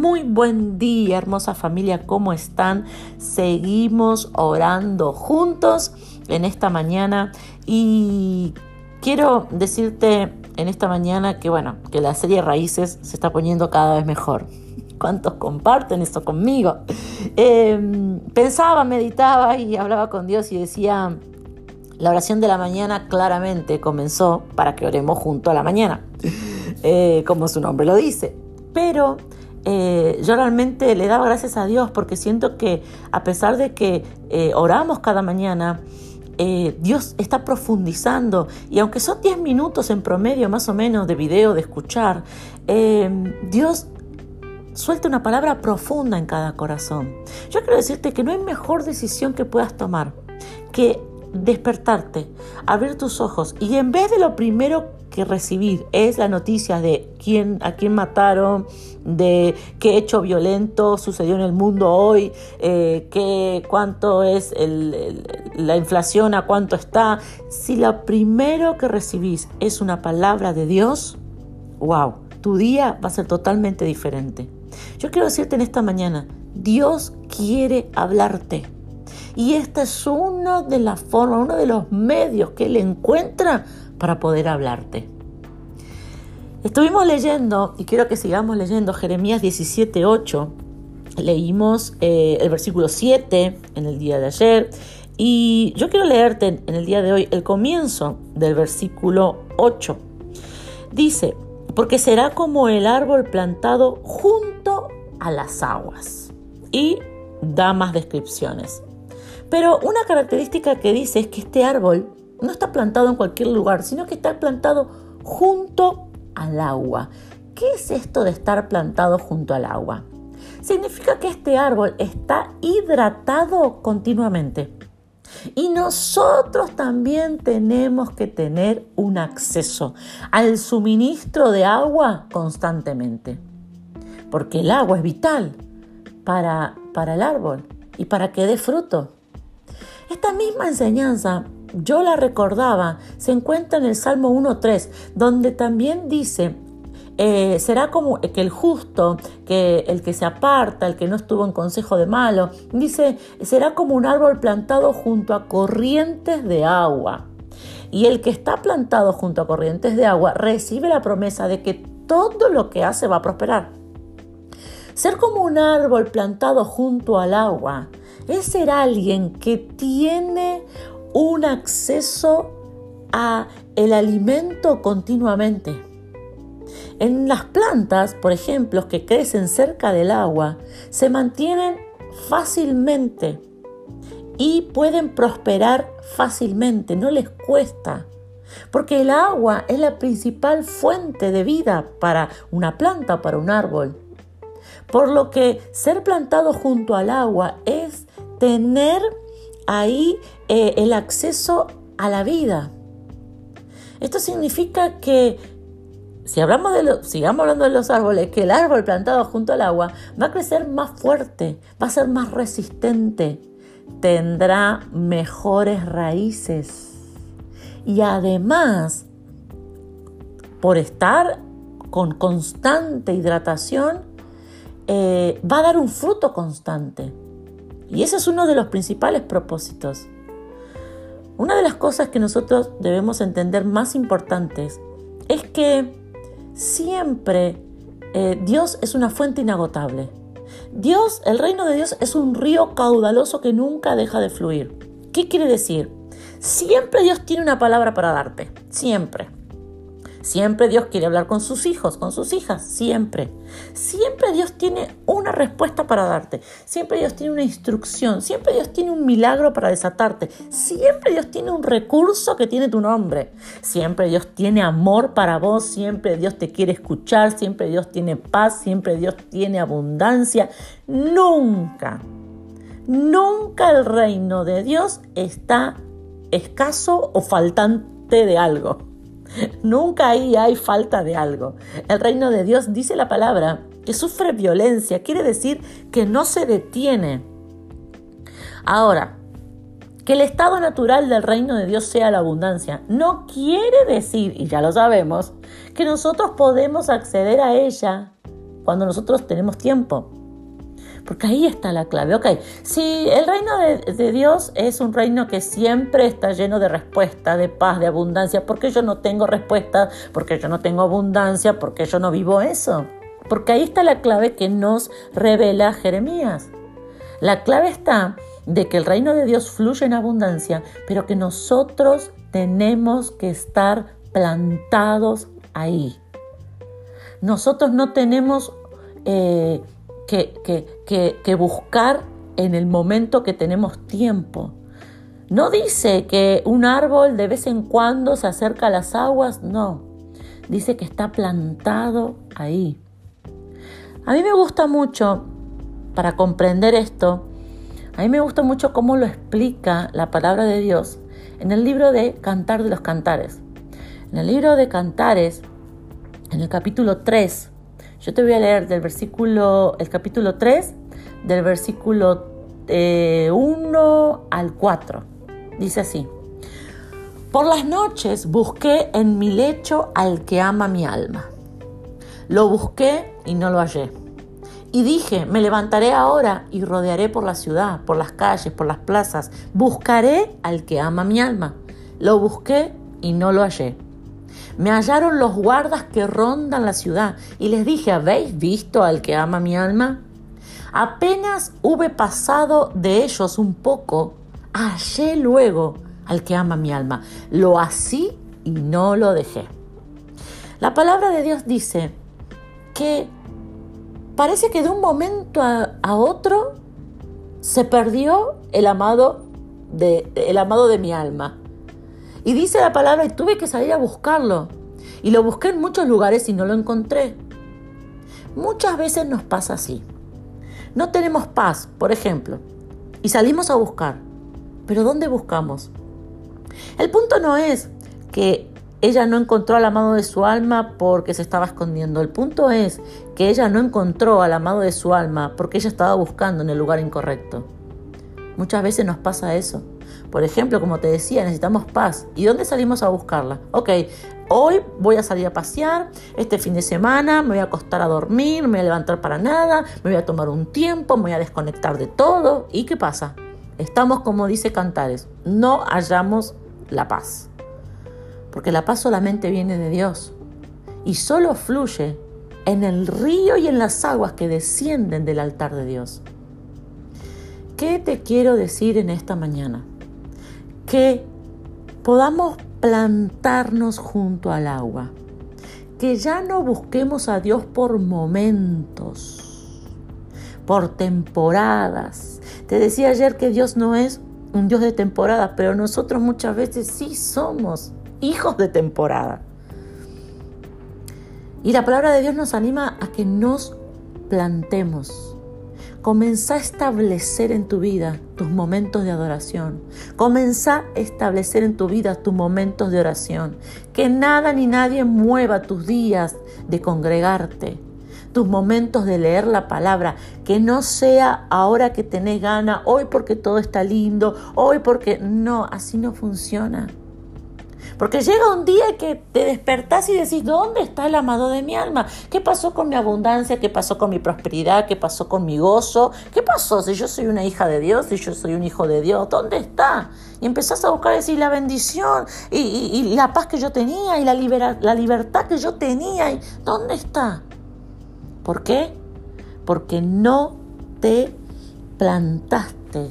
Muy buen día, hermosa familia, ¿cómo están? Seguimos orando juntos en esta mañana y quiero decirte en esta mañana que bueno, que la serie Raíces se está poniendo cada vez mejor. ¿Cuántos comparten esto conmigo? Em, pensaba, meditaba y hablaba con Dios y decía, la oración de la mañana claramente comenzó para que oremos junto a la mañana, eh, como su nombre lo dice. Pero eh, yo realmente le daba gracias a Dios porque siento que a pesar de que eh, oramos cada mañana, Dios está profundizando y aunque son 10 minutos en promedio más o menos de video, de escuchar, Dios suelta una palabra profunda en cada corazón. Yo quiero decirte que no hay mejor decisión que puedas tomar que despertarte, abrir tus ojos y en vez de lo primero que recibir es la noticia de quién, a quién mataron, de qué hecho violento sucedió en el mundo hoy, eh, qué, cuánto es la inflación, a cuánto está. Si lo primero que recibís es una palabra de Dios, wow, tu día va a ser totalmente diferente. Yo quiero decirte en esta mañana, Dios quiere hablarte. Y esta es una de las formas, uno de los medios que Él encuentra para poder hablarte. Estuvimos leyendo, y quiero que sigamos leyendo, Jeremías 17:8. Leímos eh, el versículo 7 en el día de ayer. Y yo quiero leerte en el día de hoy el comienzo del versículo 8. Dice, porque será como el árbol plantado junto a las aguas. Y da más descripciones. Pero una característica que dice es que este árbol no está plantado en cualquier lugar, sino que está plantado junto al agua. ¿Qué es esto de estar plantado junto al agua? Significa que este árbol está hidratado continuamente. Y nosotros también tenemos que tener un acceso al suministro de agua constantemente. Porque el agua es vital para, para el árbol y para que dé fruto. Esta misma enseñanza, yo la recordaba, se encuentra en el Salmo 1.3, donde también dice, eh, será como que el justo, que el que se aparta, el que no estuvo en consejo de malo, dice, será como un árbol plantado junto a corrientes de agua. Y el que está plantado junto a corrientes de agua recibe la promesa de que todo lo que hace va a prosperar. Ser como un árbol plantado junto al agua es ser alguien que tiene un acceso a el alimento continuamente. En las plantas, por ejemplo, que crecen cerca del agua, se mantienen fácilmente y pueden prosperar fácilmente, no les cuesta. Porque el agua es la principal fuente de vida para una planta para un árbol. Por lo que ser plantado junto al agua es tener ahí eh, el acceso a la vida. Esto significa que si hablamos de sigamos hablando de los árboles, que el árbol plantado junto al agua va a crecer más fuerte, va a ser más resistente, tendrá mejores raíces. Y además, por estar con constante hidratación, eh, va a dar un fruto constante. Y ese es uno de los principales propósitos. Una de las cosas que nosotros debemos entender más importantes es que siempre eh, Dios es una fuente inagotable. Dios, el reino de Dios es un río caudaloso que nunca deja de fluir. ¿Qué quiere decir? Siempre Dios tiene una palabra para darte, siempre. Siempre Dios quiere hablar con sus hijos, con sus hijas, siempre. Siempre Dios tiene una respuesta para darte. Siempre Dios tiene una instrucción. Siempre Dios tiene un milagro para desatarte. Siempre Dios tiene un recurso que tiene tu nombre. Siempre Dios tiene amor para vos. Siempre Dios te quiere escuchar. Siempre Dios tiene paz. Siempre Dios tiene abundancia. Nunca, nunca el reino de Dios está escaso o faltante de algo. Nunca ahí hay falta de algo. El reino de Dios dice la palabra que sufre violencia, quiere decir que no se detiene. Ahora, que el estado natural del reino de Dios sea la abundancia, no quiere decir, y ya lo sabemos, que nosotros podemos acceder a ella cuando nosotros tenemos tiempo. Porque ahí está la clave. Ok, si el reino de, Dios es un reino que siempre está lleno de respuesta, de paz, de abundancia, ¿por qué yo no tengo respuesta? Porque yo no tengo abundancia, porque yo no vivo eso. Porque ahí está la clave que nos revela Jeremías. La clave está de que el reino de Dios fluye en abundancia, pero que nosotros tenemos que estar plantados ahí. Nosotros no tenemos eh, que, buscar en el momento que tenemos tiempo. No dice que un árbol de vez en cuando se acerca a las aguas, no. Dice que está plantado ahí. A mí me gusta mucho, para comprender esto, a mí me gusta mucho cómo lo explica la palabra de Dios en el libro de Cantar de los Cantares. En el libro de Cantares, en el capítulo 3, yo te voy a leer del versículo, el capítulo 3, del versículo 1 eh, al 4. Dice así. Por las noches busqué en mi lecho al que ama mi alma. Lo busqué y no lo hallé. Y dije, me levantaré ahora y rodearé por la ciudad, por las calles, por las plazas. Buscaré al que ama mi alma. Lo busqué y no lo hallé. Me hallaron los guardas que rondan la ciudad y les dije, ¿habéis visto al que ama mi alma? Apenas hube pasado de ellos un poco, hallé luego al que ama mi alma. Lo así y no lo dejé. La palabra de Dios dice que parece que de un momento a, otro se perdió el amado de, el amado de mi alma. Y dice la palabra, y tuve que salir a buscarlo. Y lo busqué en muchos lugares y no lo encontré. Muchas veces nos pasa así. No tenemos paz, por ejemplo, y salimos a buscar. Pero ¿dónde buscamos? El punto no es que ella no encontró al amado de su alma porque se estaba escondiendo. El punto es que ella no encontró al amado de su alma porque ella estaba buscando en el lugar incorrecto. Muchas veces nos pasa eso. Por ejemplo, como te decía, necesitamos paz. ¿Y dónde salimos a buscarla? Ok, hoy voy a salir a pasear, este fin de semana me voy a acostar a dormir, me voy a levantar para nada, me voy a tomar un tiempo, me voy a desconectar de todo. ¿Y qué pasa? Estamos, como dice Cantares, no hallamos la paz. Porque la paz solamente viene de Dios y solo fluye en el río y en las aguas que descienden del altar de Dios. ¿Qué te quiero decir en esta mañana? Que podamos plantarnos junto al agua, que ya no busquemos a Dios por momentos, por temporadas. Te decía ayer que Dios no es un Dios de temporada, pero nosotros muchas veces sí somos hijos de temporada. Y la palabra de Dios nos anima a que nos plantemos. Comenzá a establecer en tu vida tus momentos de adoración. Comenzá a establecer en tu vida tus momentos de oración. Que nada ni nadie mueva tus días de congregarte, tus momentos de leer la palabra. Que no sea ahora que tenés gana, hoy porque todo está lindo, hoy porque no, así no funciona. Porque llega un día que te despertás y decís, ¿dónde está el amado de mi alma? ¿Qué pasó con mi abundancia? ¿Qué pasó con mi prosperidad? ¿Qué pasó con mi gozo? ¿Qué pasó si yo soy una hija de Dios? Si yo soy un hijo de Dios, ¿dónde está? Y empezás a buscar decir la bendición y, la paz que yo tenía y la, la libertad que yo tenía. Y, ¿Dónde está? ¿Por qué? Porque no te plantaste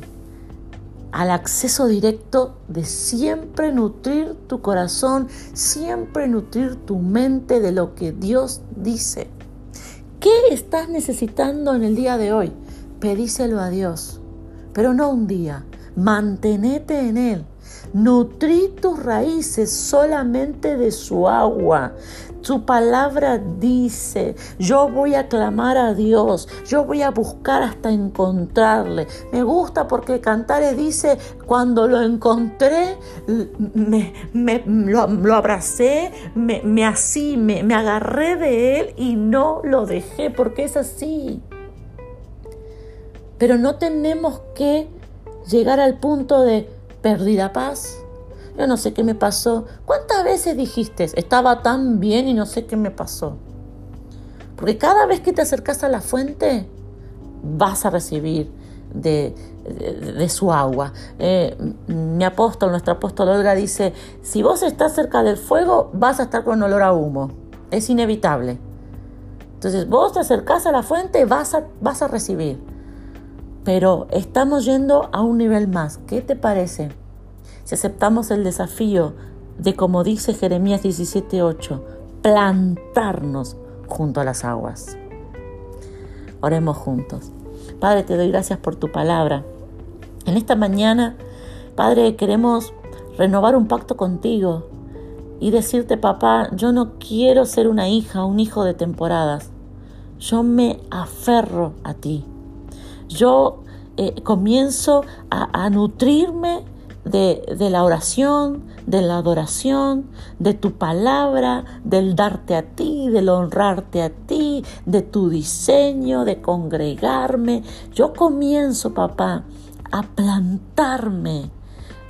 al acceso directo de siempre nutrir tu corazón, siempre nutrir tu mente de lo que Dios dice. ¿Qué estás necesitando en el día de hoy? Pedíselo a Dios, pero no un día. Mantenete en Él. Nutrí tus raíces solamente de su agua. Su palabra dice, yo voy a clamar a Dios, yo voy a buscar hasta encontrarle. Me gusta porque Cantares dice, cuando lo encontré, me, lo, abracé, me, así, me, me agarré de él y no lo dejé, porque es así. Pero no tenemos que llegar al punto de perdí la paz, yo no sé qué me pasó. ¿Cuántas veces dijiste, estaba tan bien y no sé qué me pasó? Porque cada vez que te acercas a la fuente, vas a recibir de, su agua. Eh, mi apóstol, nuestro apóstol Olga dice, si vos estás cerca del fuego, vas a estar con olor a humo. Es inevitable. Entonces vos te acercás a la fuente, vas a, vas a recibir. Pero estamos yendo a un nivel más. ¿Qué te parece? Si aceptamos el desafío de, como dice Jeremías 17:8, plantarnos junto a las aguas. Oremos juntos. Padre, te doy gracias por tu palabra. En esta mañana, Padre, queremos renovar un pacto contigo y decirte, papá, yo no quiero ser una hija, un hijo de temporadas. Yo me aferro a ti. Yo eh, comienzo a, nutrirme de, de, la oración, de la adoración, de tu palabra, del darte a ti, del honrarte a ti, de tu diseño, de congregarme. Yo comienzo, papá, a plantarme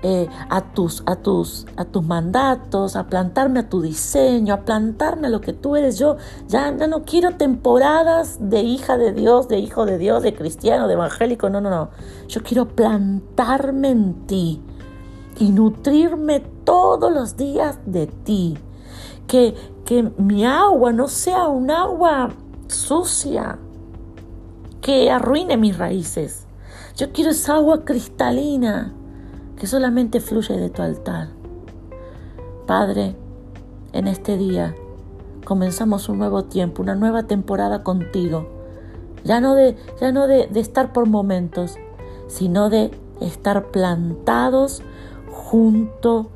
eh, a, tus, a, tus, a tus mandatos, a plantarme a tu diseño, a plantarme a lo que tú eres. Yo ya, ya no quiero temporadas de hija de Dios, de hijo de Dios, de cristiano, de evangélico. No, no, no. Yo quiero plantarme en ti y nutrirme todos los días de ti. Que, que mi agua no sea un agua sucia que arruine mis raíces. Yo quiero esa agua cristalina que solamente fluye de tu altar. Padre, en este día comenzamos un nuevo tiempo, una nueva temporada contigo. Ya no de, ya no de, de estar por momentos, sino de estar plantados junto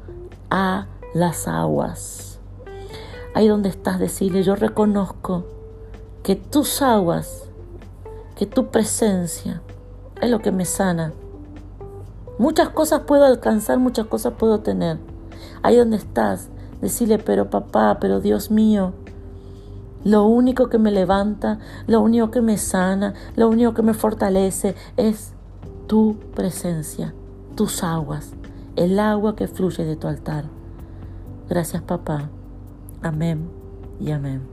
a las aguas. Ahí donde estás, decirle, yo reconozco que tus aguas, que tu presencia es lo que me sana, Muchas cosas puedo alcanzar, muchas cosas puedo tener. Ahí donde estás, decirle, pero papá, pero Dios mío, lo único que me levanta, lo único que me sana, lo único que me fortalece es tu presencia, tus aguas, el agua que fluye de tu altar. Gracias papá. Amén y amén.